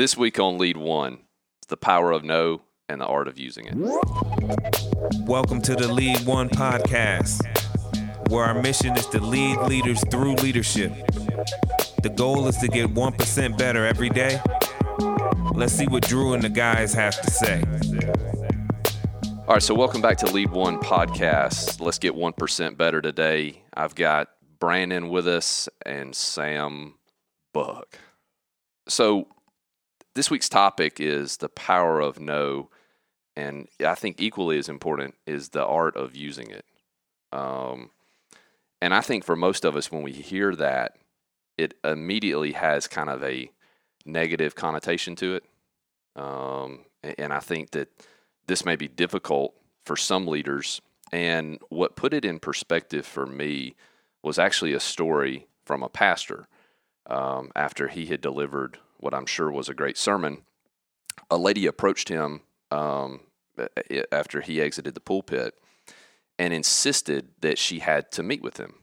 This week on Lead One, the power of no and the art of using it. Welcome to the Lead One podcast, where our mission is to lead leaders through leadership. The goal is to get 1% better every day. Let's see what Drew and the guys have to say. All right, so welcome back to Lead One podcast. Let's get 1% better today. I've got Brandon with us and Sam Buck. So, this week's topic is the power of no, and I think equally as important is the art of using it. Um, and I think for most of us, when we hear that, it immediately has kind of a negative connotation to it. Um, and I think that this may be difficult for some leaders. And what put it in perspective for me was actually a story from a pastor um, after he had delivered what I'm sure was a great sermon. A lady approached him um, after he exited the pulpit and insisted that she had to meet with him.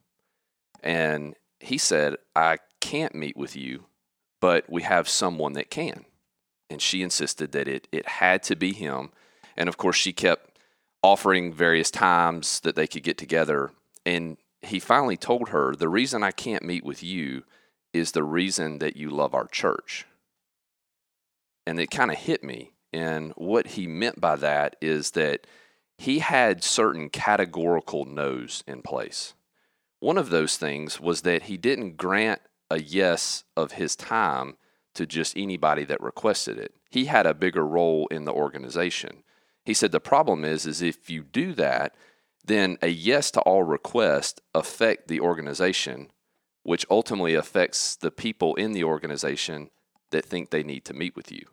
And he said, I can't meet with you, but we have someone that can. And she insisted that it, it had to be him. And of course, she kept offering various times that they could get together. And he finally told her, The reason I can't meet with you is the reason that you love our church. And it kind of hit me. And what he meant by that is that he had certain categorical no's in place. One of those things was that he didn't grant a yes of his time to just anybody that requested it. He had a bigger role in the organization. He said the problem is is if you do that, then a yes to all requests affect the organization, which ultimately affects the people in the organization that think they need to meet with you.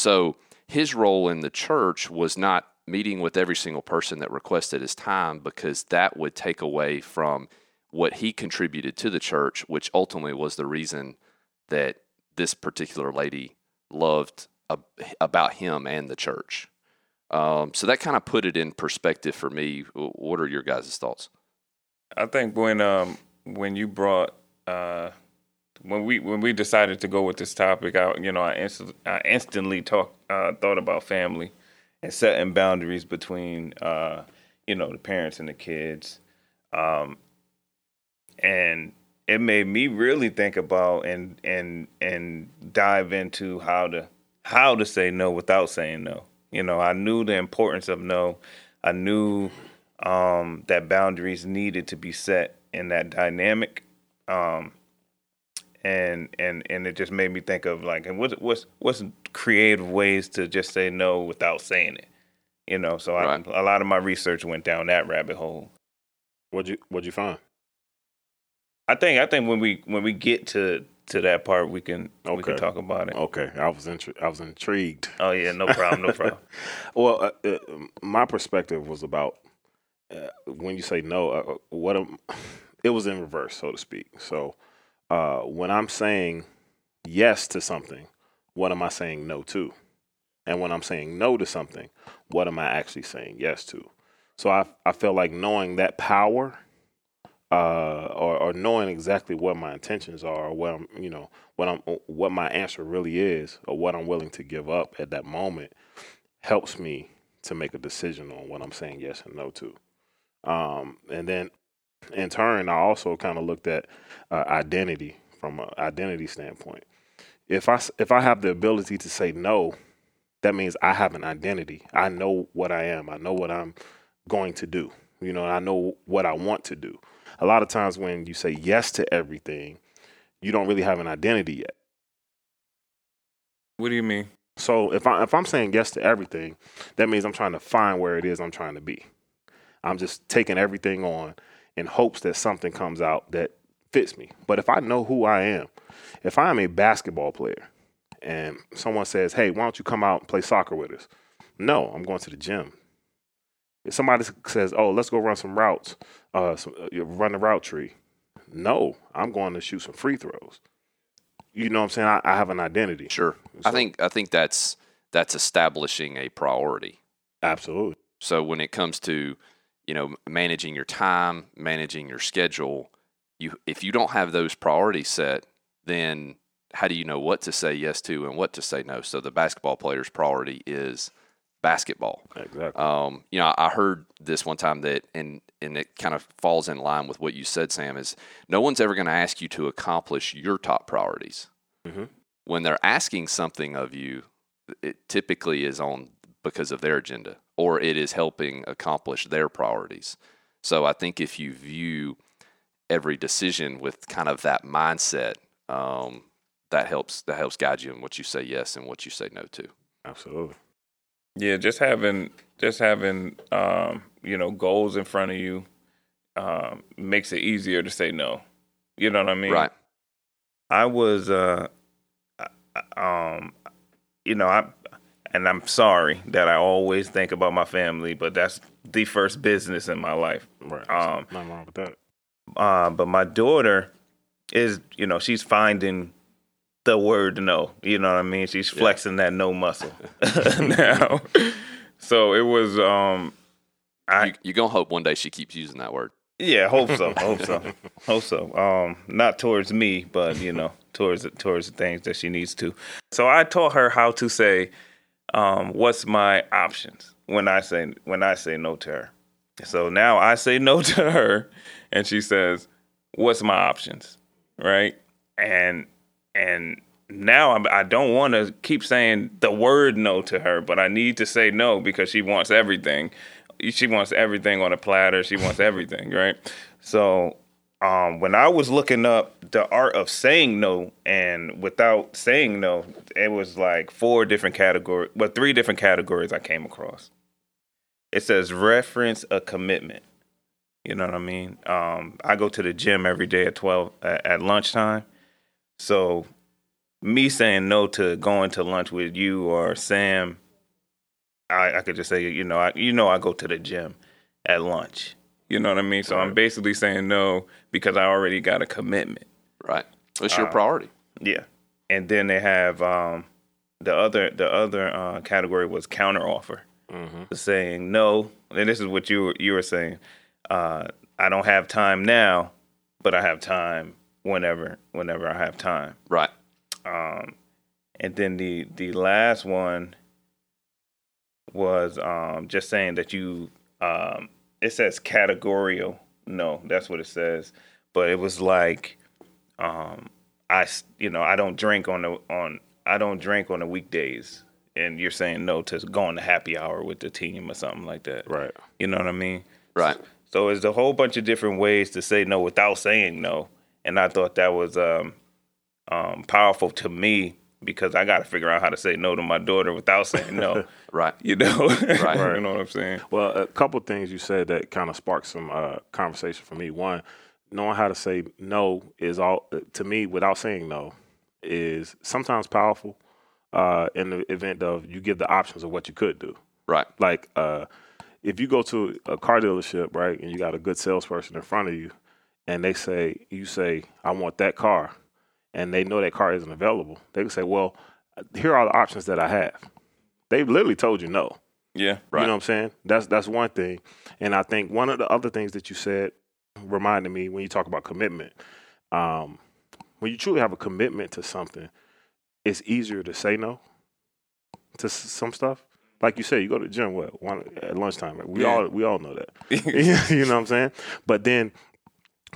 So his role in the church was not meeting with every single person that requested his time because that would take away from what he contributed to the church, which ultimately was the reason that this particular lady loved about him and the church. Um, so that kind of put it in perspective for me. What are your guys' thoughts? I think when um, when you brought uh, when we when we decided to go with this topic, I you know I, inst- I instantly talk uh, thought about family and setting boundaries between uh, you know the parents and the kids, um, and it made me really think about and and and dive into how to how to say no without saying no. You know, I knew the importance of no. I knew um, that boundaries needed to be set in that dynamic. Um, and and and it just made me think of like, and what's what's what's creative ways to just say no without saying it, you know? So right. I, a lot of my research went down that rabbit hole. What'd you What'd you find? I think I think when we when we get to to that part, we can okay. we can talk about it. Okay, I was intri- I was intrigued. Oh yeah, no problem, no problem. well, uh, uh, my perspective was about uh, when you say no, uh, uh, what am, it was in reverse, so to speak. So uh, when I'm saying yes to something, what am I saying no to? And when I'm saying no to something, what am I actually saying yes to? So I I feel like knowing that power uh, or, or knowing exactly what my intentions are, or what I'm, you know, what I'm, what my answer really is, or what I'm willing to give up at that moment, helps me to make a decision on what I'm saying yes and no to. Um, and then, in turn, I also kind of looked at uh, identity from an identity standpoint. If I if I have the ability to say no, that means I have an identity. I know what I am. I know what I'm going to do. You know, I know what I want to do a lot of times when you say yes to everything, you don't really have an identity yet. What do you mean? So if I if I'm saying yes to everything, that means I'm trying to find where it is I'm trying to be. I'm just taking everything on in hopes that something comes out that fits me. But if I know who I am, if I am a basketball player and someone says, "Hey, why don't you come out and play soccer with us?" No, I'm going to the gym. If somebody says, "Oh, let's go run some routes," uh, some, uh, run the route tree. No, I'm going to shoot some free throws. You know what I'm saying? I, I have an identity. Sure. So, I think I think that's that's establishing a priority. Absolutely. So when it comes to you know managing your time, managing your schedule, you if you don't have those priorities set, then how do you know what to say yes to and what to say no? So the basketball player's priority is basketball. Exactly. Um, you know, I heard this one time that, and and it kind of falls in line with what you said, Sam. Is no one's ever going to ask you to accomplish your top priorities. Mhm. When they're asking something of you, it typically is on because of their agenda, or it is helping accomplish their priorities. So I think if you view every decision with kind of that mindset, um, that helps that helps guide you in what you say yes and what you say no to. Absolutely. Yeah, just having just having um, you know goals in front of you um, makes it easier to say no. You know what I mean? Right. I was, uh, um, you know, I, and I'm sorry that I always think about my family, but that's the first business in my life. Right. Um, Nothing wrong with that. Uh, but my daughter is, you know, she's finding the word no. You know what I mean? She's flexing that no muscle now. so it was, um, I, you, you're gonna hope one day she keeps using that word. yeah, hope so. Hope so. Hope so. Um, not towards me, but you know, towards towards the things that she needs to. So I taught her how to say, um, "What's my options?" when I say when I say no to her. So now I say no to her, and she says, "What's my options?" Right? And and now I'm, I don't want to keep saying the word no to her, but I need to say no because she wants everything. She wants everything on a platter. She wants everything, right? So um, when I was looking up the art of saying no and without saying no, it was like four different categories, but three different categories I came across. It says reference a commitment. You know what I mean? Um, I go to the gym every day at twelve at, at lunchtime. So me saying no to going to lunch with you or Sam, I, I could just say, you know, I you know I go to the gym at lunch. You know what I mean? So I'm basically saying no because I already got a commitment. Right. It's your Uh, priority. Yeah. And then they have um the other the other uh, category was counter offer. Mm-hmm. Saying no, and this is what you were, you were saying. Uh, I don't have time now, but I have time whenever whenever I have time. Right. Um, and then the the last one was um, just saying that you um, it says categorical. No, that's what it says. But it was like um, I you know I don't drink on the on I don't drink on the weekdays, and you're saying no to going to happy hour with the team or something like that. Right. You know what I mean? Right. So it's a whole bunch of different ways to say no without saying no, and I thought that was um, um, powerful to me because I got to figure out how to say no to my daughter without saying no. Right. you know, Right. you know what I'm saying? Well, a couple things you said that kind of sparked some uh, conversation for me. One, knowing how to say no is all to me without saying no is sometimes powerful. Uh, in the event of you give the options of what you could do. Right. Like uh, if you go to a car dealership, right, and you got a good salesperson in front of you, and they say you say I want that car, and they know that car isn't available, they can say, well, here are the options that I have. They've literally told you no. Yeah, Right. You know what I'm saying? That's that's one thing. And I think one of the other things that you said reminded me when you talk about commitment. Um, when you truly have a commitment to something, it's easier to say no to s- some stuff. Like you said, you go to the gym what one at lunchtime. We Yeah. all we all know that. you know what I'm saying? But then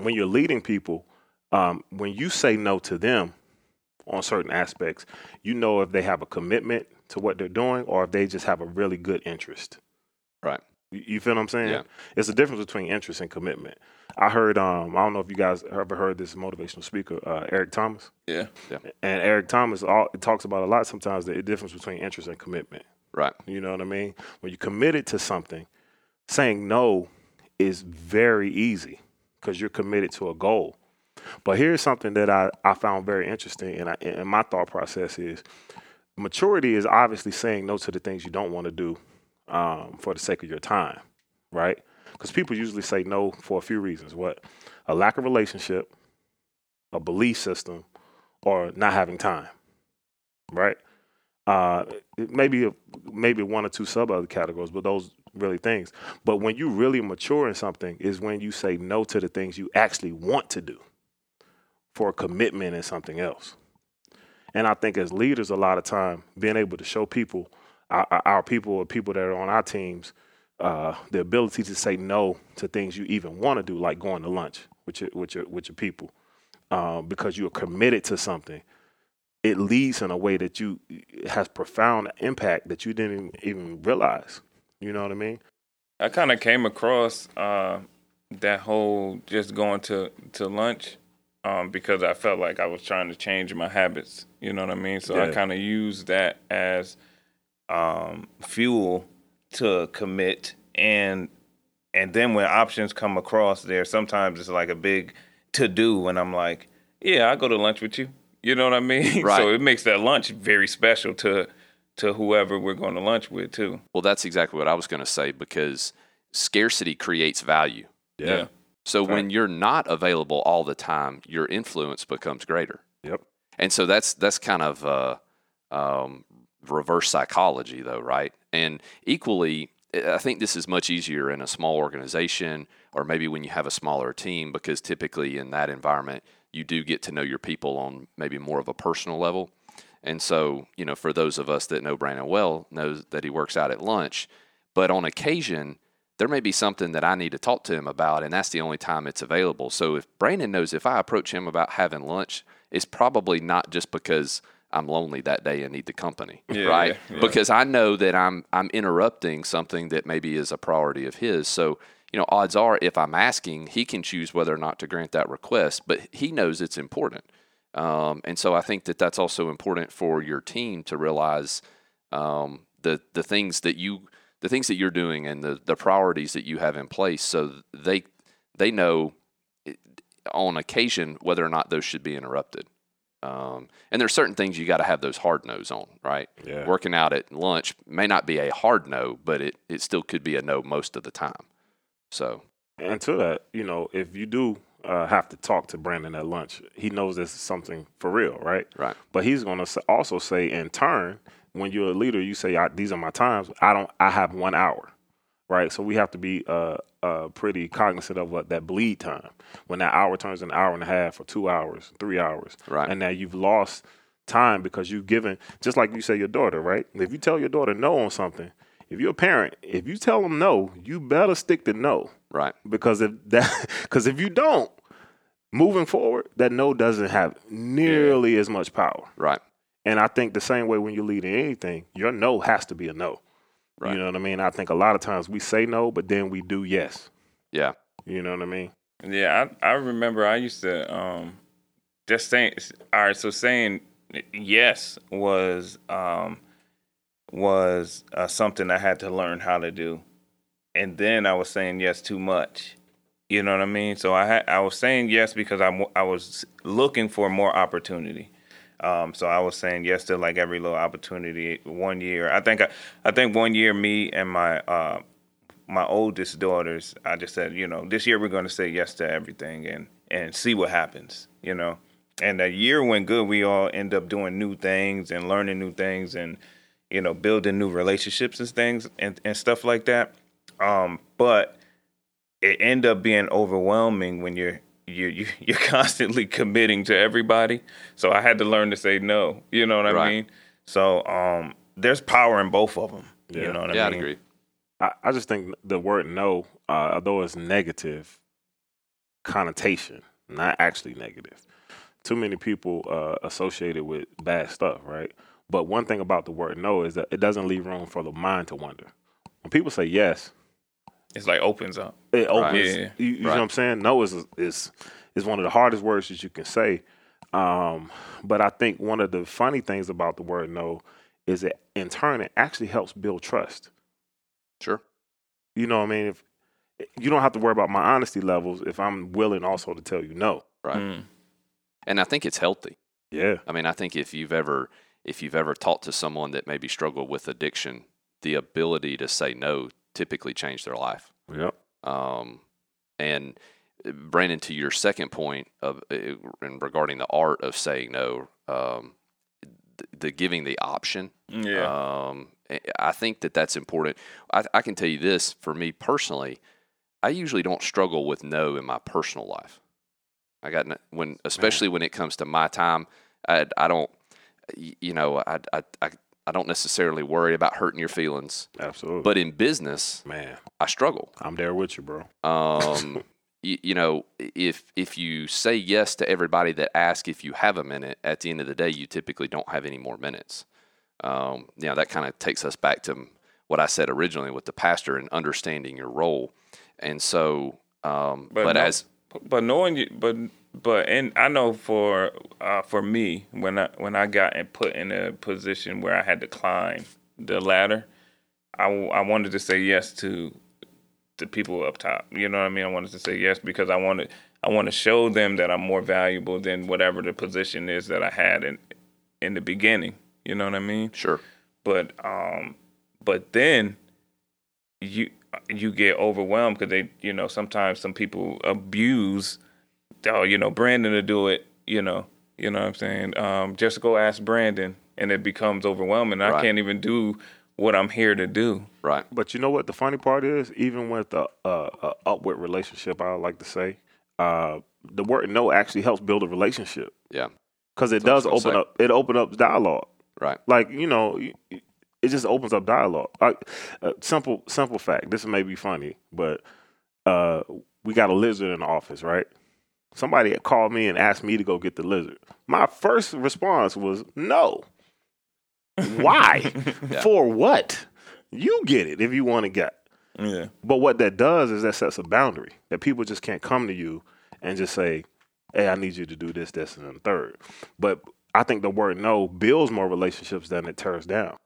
when you're leading people, um, when you say no to them on certain aspects, you know if they have a commitment to what they're doing or if they just have a really good interest. Right. You you feel what I'm saying? Yeah. It's the difference between interest and commitment. I heard, um, I don't know if you guys ever heard this motivational speaker, uh, Eric Thomas. yeah, And Eric Thomas all, talks about a lot sometimes the difference between interest and commitment. Right. You know what I mean? When you're committed to something, saying no is very easy because you're committed to a goal. But here's something that I, I found very interesting, and, I, and my thought process is maturity is obviously saying no to the things you don't want to do um, for the sake of your time, right? Because people usually say no for a few reasons. What? A lack of relationship, a belief system, or not having time, right? Uh, maybe maybe one or two sub other categories, but those really things. But when you really mature in something is when you say no to the things you actually want to do for commitment in something else. And I think as leaders, a lot of time, being able to show people, our, our people or people that are on our teams, uh, the ability to say no to things you even want to do, like going to lunch with your with your with your people, uh, because you are committed to something. It leads in a way that you has profound impact that you didn't even realize. You know what I mean? I kind of came across uh, that whole just going to to lunch um, because I felt like I was trying to change my habits. You know what I mean? So yeah. I kind of used that as um, fuel to commit, and and then when options come across there, sometimes it's like a big to do, and I'm like, yeah, I go to lunch with you. You know what I mean? Right. So it makes that lunch very special to to whoever we're going to lunch with too. Well, that's exactly what I was going to say because scarcity creates value. Yeah. yeah. So right. when you're not available all the time, your influence becomes greater. Yep. And so that's that's kind of uh, um, reverse psychology, though, right? And equally, I think this is much easier in a small organization or maybe when you have a smaller team because typically in that environment you do get to know your people on maybe more of a personal level. And so, you know, for those of us that know Brandon well, knows that he works out at lunch, but on occasion there may be something that I need to talk to him about, and that's the only time it's available. So if Brandon knows if I approach him about having lunch, it's probably not just because I'm lonely that day and need the company, yeah, right? Yeah, yeah. Because I know that I'm I'm interrupting something that maybe is a priority of his. So you know, odds are if I'm asking, he can choose whether or not to grant that request, but he knows it's important. Um, and so I think that that's also important for your team to realize um, the the things that you the things that you're doing and the, the priorities that you have in place so they they know on occasion whether or not those should be interrupted. Um, and there's certain things you got to have those hard no's on, right? Yeah. Working out at lunch may not be a hard no, but it, it still could be a no most of the time. So, and to that, you know, if you do uh, have to talk to Brandon at lunch, he knows this is something for real, right? Right. But he's going to also say in turn, when you're a leader, you say, "These are my times. I don't. I have one hour." Right. So we have to be uh, uh, pretty cognizant of what that bleed time. When that hour turns an hour and a half or two hours, three hours, right? And now you've lost time because you've given, just like you say, your daughter, right? If you tell your daughter no on something, if you're a parent, if you tell them no, you better stick to no, right? Because if that, because if you don't, moving forward, that no doesn't have nearly yeah. as much power, right? And I think the same way when you're leading anything, your no has to be a no. Right. You know what I mean? I think a lot of times we say no, but then we do yes. Yeah. You know what I mean? Yeah, I I remember I used to um just saying all right, so saying yes was um was uh, something I had to learn how to do. And then I was saying yes too much. You know what I mean? So I had I was saying yes because I I was looking for more opportunity. Um, so I was saying yes to like every little opportunity. One year, I think I, I think one year, me and my uh, my oldest daughters, I just said, you know, this year we're going to say yes to everything and and see what happens, you know. And the year went good. We all end up doing new things and learning new things and you know building new relationships and things and, and stuff like that. Um, but it ended up being overwhelming when you're you, you you're constantly committing to everybody. So I had to learn to say no. You know what I right. mean? So um, there's power in both of them. Yeah. You know what yeah, I mean? I agree. I, I just think the word no, uh, although it's negative connotation, not actually negative. Too many people uh, associate it with bad stuff, right? But one thing about the word no is that it doesn't leave room for the mind to wonder. When people say yes, it's like opens up. It opens. Right. Yeah. You, you right. know what I'm saying? No is is is one of the hardest words that you can say. Um, but I think one of the funny things about the word no is that in turn it actually helps build trust. Sure. You know what I mean? If you don't have to worry about my honesty levels if I'm willing also to tell you no. Right. Mm. And I think it's healthy. Yeah. I mean, I think if you've ever if you've ever talked to someone that maybe struggled with addiction, the ability to say no typically change their life. Yep. Um, and uh, Brandon, to your second point of uh, in regarding the art of saying no, um, the, the, giving the option. Yeah. Um, I think that that's important. I, I can tell you this for me personally. I usually don't struggle with no in my personal life. I got when, especially when it comes to my time. I, I don't. you know, I, I, I, I don't necessarily worry about hurting your feelings, Absolutely. but in business, man, I struggle. I'm there with you, bro. Um, you, you know, if if you say yes to everybody that asks if you have a minute, at the end of the day, you typically don't have any more minutes. Um, you know, that kind of takes us back to what I said originally with the pastor and understanding your role. And so, um, but, no- as but knowing you, but but and I know for uh, for me when I when I got and put in a position where I had to climb the ladder, I, I wanted to say yes to the people up top. You know what I mean? I wanted to say yes because I wanted I want to show them that I'm more valuable than whatever the position is that I had in in the beginning. You know what I mean? sure, but um but then you you get overwhelmed because they you know sometimes some people abuse oh you know brandon to do it you know you know what i'm saying um just go ask brandon and it becomes overwhelming i can't even do what i'm here to do right, But you know what the funny part is? Even with a, a, a upward relationship, I like to say, uh, the word no actually helps build a relationship yeah, because it That's does what I was open gonna up. It open up dialogue. right, Like you know, y- y- it just opens up dialogue. Like, uh, simple, simple fact. This may be funny, but uh, we got a lizard in the office, right? Somebody had called me and asked me to go get the lizard. My first response was no. Why? Yeah. For what? You get it if you want to get. yeah But what that does is that sets a boundary that people just can't come to you and just say, "Hey, I need you to do this, this, and the third. But I think the word no builds more relationships than it tears down.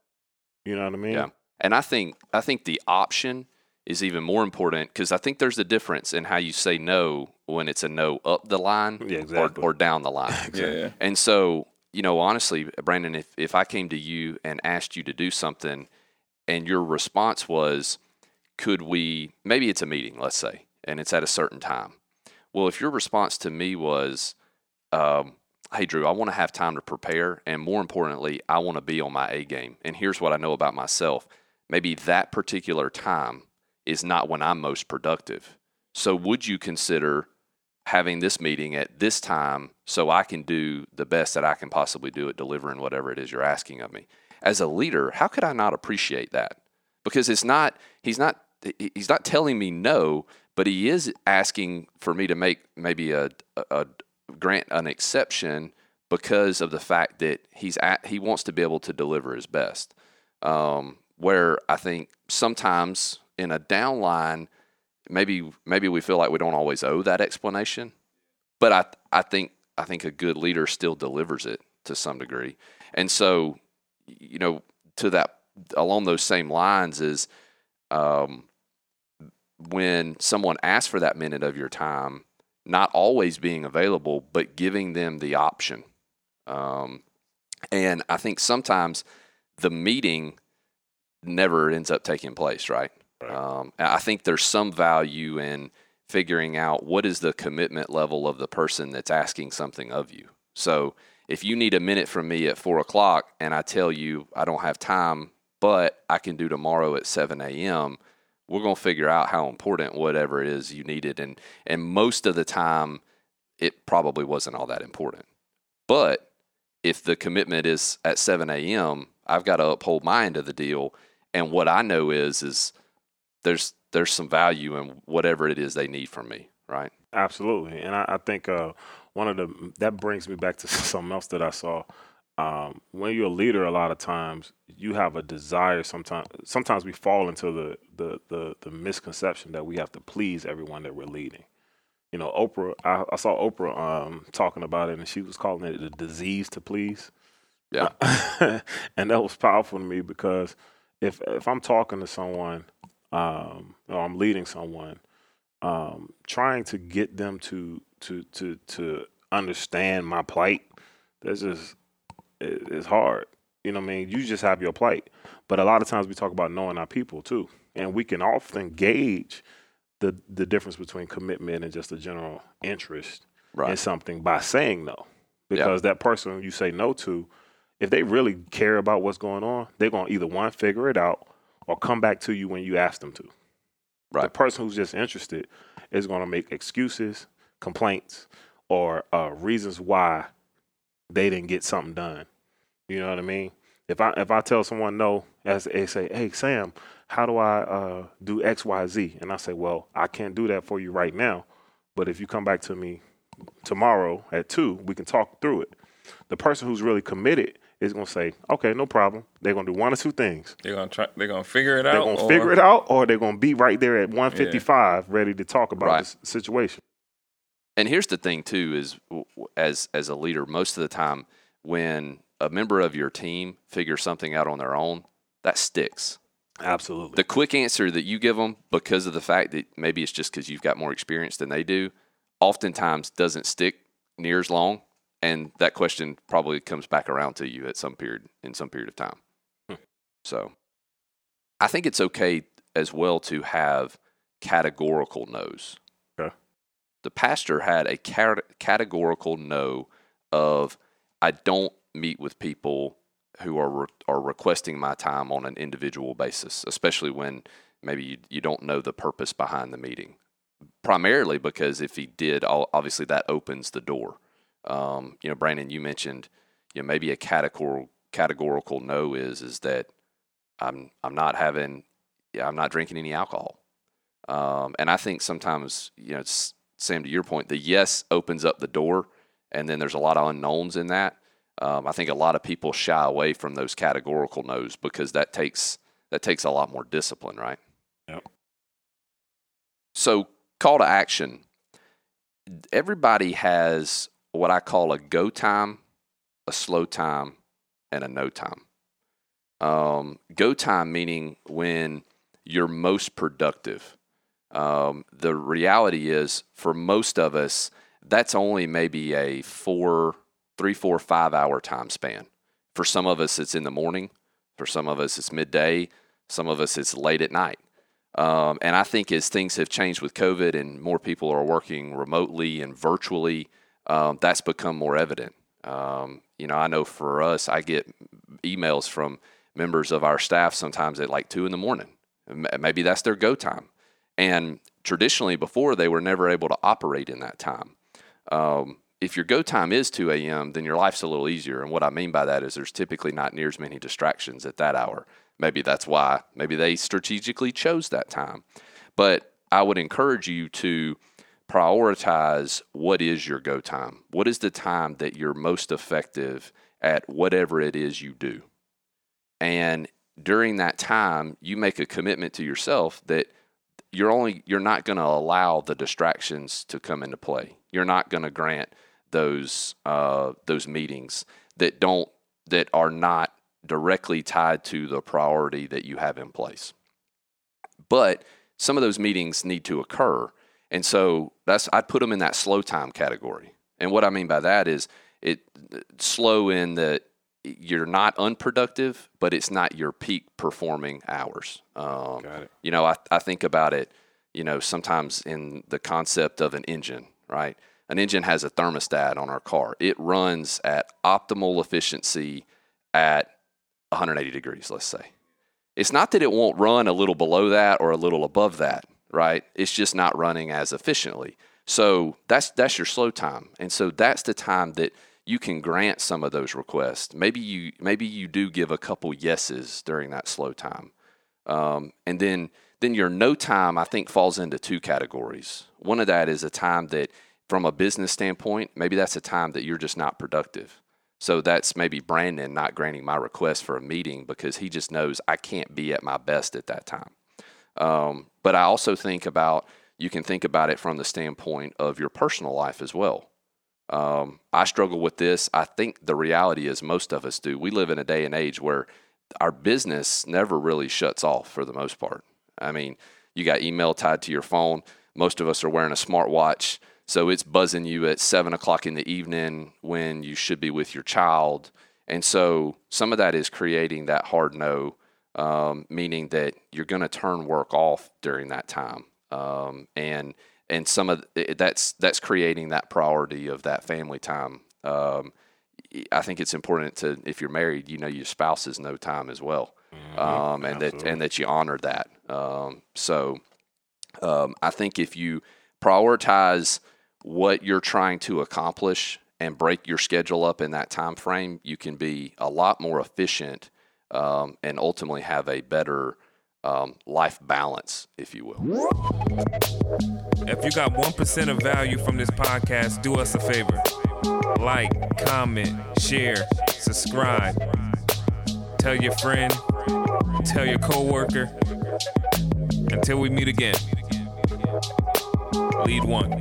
You know what I mean? Yeah. And I think I think the option is even more important because I think there's a difference in how you say no when it's a no up the line Yeah, exactly. or, or down the line. yeah yeah And so, you know, honestly, Brandon, if, if I came to you and asked you to do something and your response was, could we, maybe it's a meeting, let's say, and it's at a certain time. Well, if your response to me was, um, hey, Drew, I want to have time to prepare. And more importantly, I want to be on my A game. And here's what I know about myself maybe that particular time is not when I'm most productive. So, would you consider having this meeting at this time so I can do the best that I can possibly do at delivering whatever it is you're asking of me? As a leader, how could I not appreciate that? Because it's not, he's not, he's not telling me no, but he is asking for me to make maybe a, a, a grant an exception because of the fact that he's at, he wants to be able to deliver his best. Um, where I think sometimes in a downline, maybe maybe we feel like we don't always owe that explanation, but I I think I think a good leader still delivers it to some degree, and so you know to that along those same lines is um, when someone asks for that minute of your time, not always being available, but giving them the option. Um, and I think sometimes the meeting never ends up taking place, right? Right. Um, I think there's some value in figuring out what is the commitment level of the person that's asking something of you. So if you need a minute from me at four o'clock and I tell you I don't have time, but I can do tomorrow at 7 a.m., we're going to figure out how important whatever it is you needed. And, and most of the time, it probably wasn't all that important. But if the commitment is at 7 a.m., I've got to uphold my end of the deal. And what I know is, is there's there's some value in whatever it is they need from me, right? Absolutely, and I, I think uh, one of the that brings me back to something else that I saw. Um, when you're a leader, a lot of times you have a desire. Sometimes, sometimes we fall into the, the the the misconception that we have to please everyone that we're leading. You know, Oprah. I, I saw Oprah um, talking about it, and she was calling it the disease to please. Yeah. and that was powerful to me because if if I'm talking to someone, um, or I'm leading someone, um, trying to get them to to to to understand my plight, that's just it, it's hard. You know what I mean? You just have your plight, but a lot of times we talk about knowing our people too, and we can often gauge the the difference between commitment and just a general interest in something by saying no, Yeah. because that person you say no to, if they really care about what's going on, they're gonna either one figure it out or come back to you when you ask them to. The person who's just interested is going to make excuses, complaints, or uh, reasons why they didn't get something done. You know what I mean? If I if I tell someone no, as they say, hey Sam, how do I uh, do X Y Z? And I say, well, I can't do that for you right now, but if you come back to me tomorrow at two, we can talk through it. The person who's really committed is gonna say, okay, no problem. They're gonna do one or two things. They're gonna try. They're gonna figure it out. They're out. gonna or- figure it out, or they're gonna be right there at 155, ready to talk about Right. this situation. And here's the thing too: is w- w- as as a leader, most of the time when a member of your team figures something out on their own, that sticks. Absolutely. The quick answer that you give them, because of the fact that maybe it's just because you've got more experience than they do, oftentimes doesn't stick near as long, and that question probably comes back around to you at some period in some period of time. Hmm. So, I think it's okay as well to have categorical no's. Okay. The pastor had a cat- categorical no of I don't meet with people who are re- are requesting my time on an individual basis, especially when maybe you, you don't know the purpose behind the meeting. Primarily because if he did, obviously that opens the door. Um, you know, Brandon, you mentioned, you know, maybe a categorical categorical no is is that I'm I'm not having, yeah, I'm not drinking any alcohol. Um, and I think sometimes, you know, it's, Sam, to your point, the yes opens up the door, and then there's a lot of unknowns in that. Um, I think a lot of people shy away from those categorical no's because that takes that takes a lot more discipline, right? Yep. So, call to action. Everybody has what I call a go time, a slow time, and a no time. Um, go time meaning when you're most productive. Um, the reality is, for most of us, that's only maybe a four, three, four, five hour time span. For some of us, it's in the morning. For some of us, it's midday. Some of us, it's late at night. Um, and I think as things have changed with COVID and more people are working remotely and virtually, um, that's become more evident. Um, you know, I know for us, I get emails from members of our staff sometimes at like two in the morning. Maybe that's their go time. And traditionally, before they were never able to operate in that time. Um, if your go time is 2 a.m., then your life's a little easier. And what I mean by that is there's typically not near as many distractions at that hour. Maybe that's why, maybe they strategically chose that time. But I would encourage you to prioritize what is your go time. What is the time that you're most effective at whatever it is you do? And during that time, you make a commitment to yourself that you're only you're not going to allow the distractions to come into play. You're not going to grant those uh, those meetings that don't that are not directly tied to the priority that you have in place. But some of those meetings need to occur, and so that's I'd put them in that slow time category. And what I mean by that is it slow in that you're not unproductive, but it's not your peak performing hours. Um, Got it. you know, I, I think about it, you know, sometimes in the concept of an engine, right? An engine has a thermostat on our car. It runs at optimal efficiency at 180 degrees, let's say. It's not that it won't run a little below that or a little above that, right? It's just not running as efficiently. So that's that's your slow time. And so that's the time that you can grant some of those requests. Maybe you maybe you do give a couple yeses during that slow time. Um, and then then your no time I think falls into two categories. One of that is a time that from a business standpoint, maybe that's a time that you're just not productive. So that's maybe Brandon not granting my request for a meeting because he just knows I can't be at my best at that time. Um, but I also think about you can think about it from the standpoint of your personal life as well. Um, I struggle with this. I think the reality is most of us do. We live in a day and age where our business never really shuts off for the most part. I mean, you got email tied to your phone. Most of us are wearing a smartwatch, so it's buzzing you at seven o'clock in the evening when you should be with your child. And so some of that is creating that hard no, um, meaning that you're going to turn work off during that time. Um, and and some of that's that's creating that priority of that family time. Um, I think it's important to if you're married, you know your spouse is no time as well, um, and that and that you honor that. Um, so um, I think if you prioritize what you're trying to accomplish and break your schedule up in that time frame, you can be a lot more efficient um, and ultimately have a better um, life balance, if you will. If you got 1% of value from this podcast, do us a favor. Like, comment, share, subscribe. Tell your friend, tell your coworker. Until we meet again. Lead one.